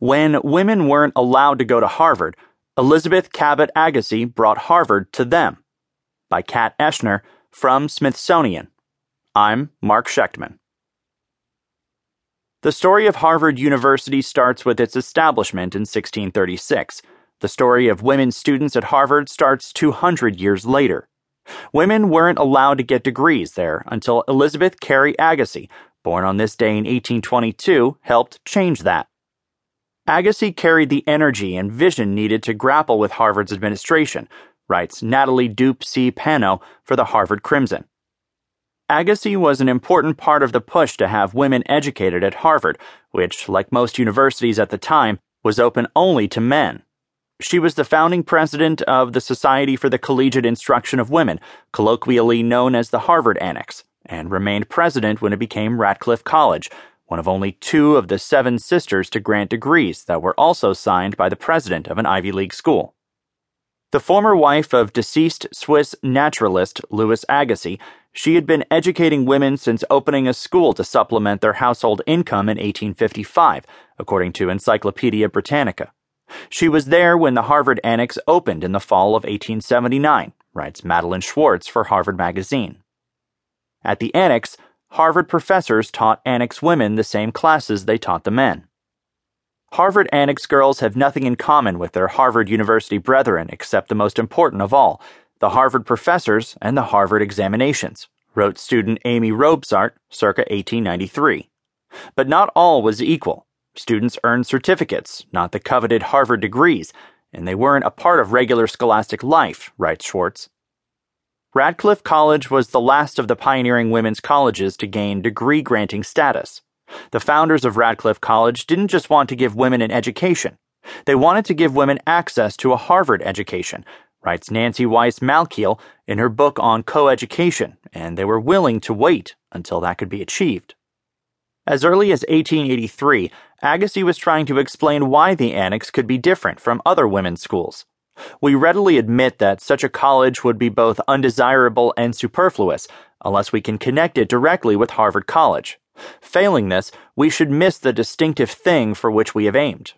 When women weren't allowed to go to Harvard, Elizabeth Cabot Agassiz brought Harvard to them. By Kat Eschner from Smithsonian. I'm Mark Schectman. The story of Harvard University starts with its establishment in 1636. The story of women students at Harvard starts 200 years later. Women weren't allowed to get degrees there until Elizabeth Cary Agassiz, born on this day in 1822, helped change that. Agassiz carried the energy and vision needed to grapple with Harvard's administration, writes Natalie Dupe C. Panno for the Harvard Crimson. Agassiz was an important part of the push to have women educated at Harvard, which, like most universities at the time, was open only to men. She was the founding president of the Society for the Collegiate Instruction of Women, colloquially known as the Harvard Annex, and remained president when it became Radcliffe College, one of only two of the seven sisters to grant degrees that were also signed by the president of an Ivy League school. The former wife of deceased Swiss naturalist Louis Agassiz, she had been educating women since opening a school to supplement their household income in 1855, according to Encyclopedia Britannica. She was there when the Harvard Annex opened in the fall of 1879, writes Madeline Schwartz for Harvard Magazine. At the Annex, Harvard professors taught Annex women the same classes they taught the men. Harvard Annex girls have nothing in common with their Harvard University brethren except the most important of all the Harvard professors and the Harvard examinations, wrote student Amy Robsart circa 1893. But not all was equal. Students earned certificates, not the coveted Harvard degrees, and they weren't a part of regular scholastic life, writes Schwartz. Radcliffe College was the last of the pioneering women's colleges to gain degree granting status. The founders of Radcliffe College didn't just want to give women an education, they wanted to give women access to a Harvard education, writes Nancy Weiss Malkiel in her book on coeducation, and they were willing to wait until that could be achieved. As early as 1883, Agassiz was trying to explain why the Annex could be different from other women's schools. We readily admit that such a college would be both undesirable and superfluous unless we can connect it directly with Harvard College. Failing this, we should miss the distinctive thing for which we have aimed.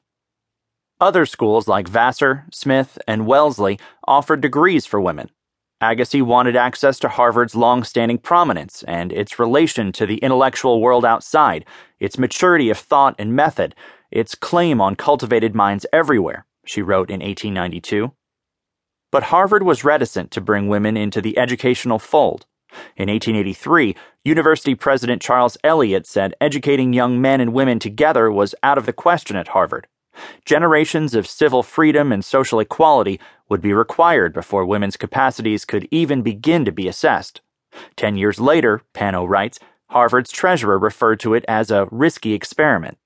Other schools like Vassar, Smith, and Wellesley offered degrees for women. Agassiz wanted access to Harvard's long standing prominence and its relation to the intellectual world outside, its maturity of thought and method, its claim on cultivated minds everywhere, she wrote in 1892. But Harvard was reticent to bring women into the educational fold. In 1883, University President Charles Eliot said educating young men and women together was out of the question at Harvard. Generations of civil freedom and social equality would be required before women's capacities could even begin to be assessed. Ten years later, Panno writes, Harvard's treasurer referred to it as a risky experiment.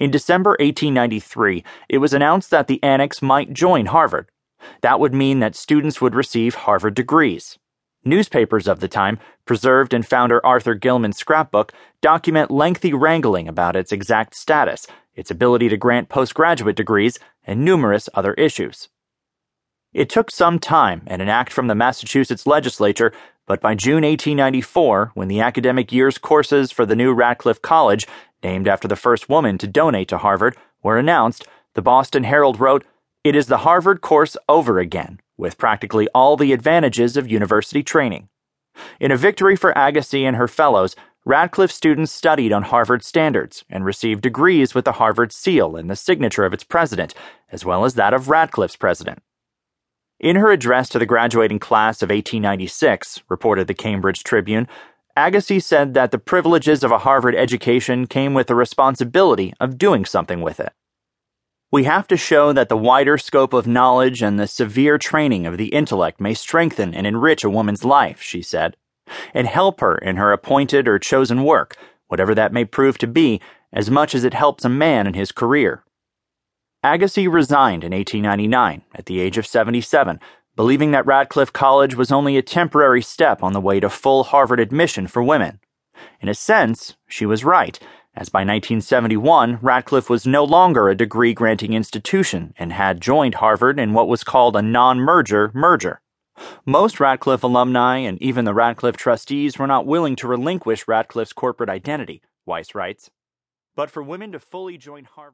In December 1893, it was announced that the Annex might join Harvard. That would mean that students would receive Harvard degrees. Newspapers of the time, preserved in founder Arthur Gilman's scrapbook, document lengthy wrangling about its exact status, its ability to grant postgraduate degrees, and numerous other issues. It took some time and an act from the Massachusetts legislature, but by June 1894, when the academic year's courses for the new Radcliffe College named after the first woman to donate to Harvard, were announced, the Boston Herald wrote, It is the Harvard course over again, with practically all the advantages of university training. In a victory for Agassiz and her fellows, Radcliffe students studied on Harvard standards and received degrees with the Harvard seal and the signature of its president, as well as that of Radcliffe's president. In her address to the graduating class of 1896, reported the Cambridge Tribune, Agassiz said that the privileges of a Harvard education came with the responsibility of doing something with it. We have to show that the wider scope of knowledge and the severe training of the intellect may strengthen and enrich a woman's life, she said, and help her in her appointed or chosen work, whatever that may prove to be, as much as it helps a man in his career. Agassiz resigned in 1899 at the age of 77 believing that Radcliffe College was only a temporary step on the way to full Harvard admission for women. In a sense, she was right, as by 1971, Radcliffe was no longer a degree granting institution and had joined Harvard in what was called a non merger merger. Most Radcliffe alumni and even the Radcliffe trustees were not willing to relinquish Radcliffe's corporate identity, Weiss writes. But for women to fully join Harvard,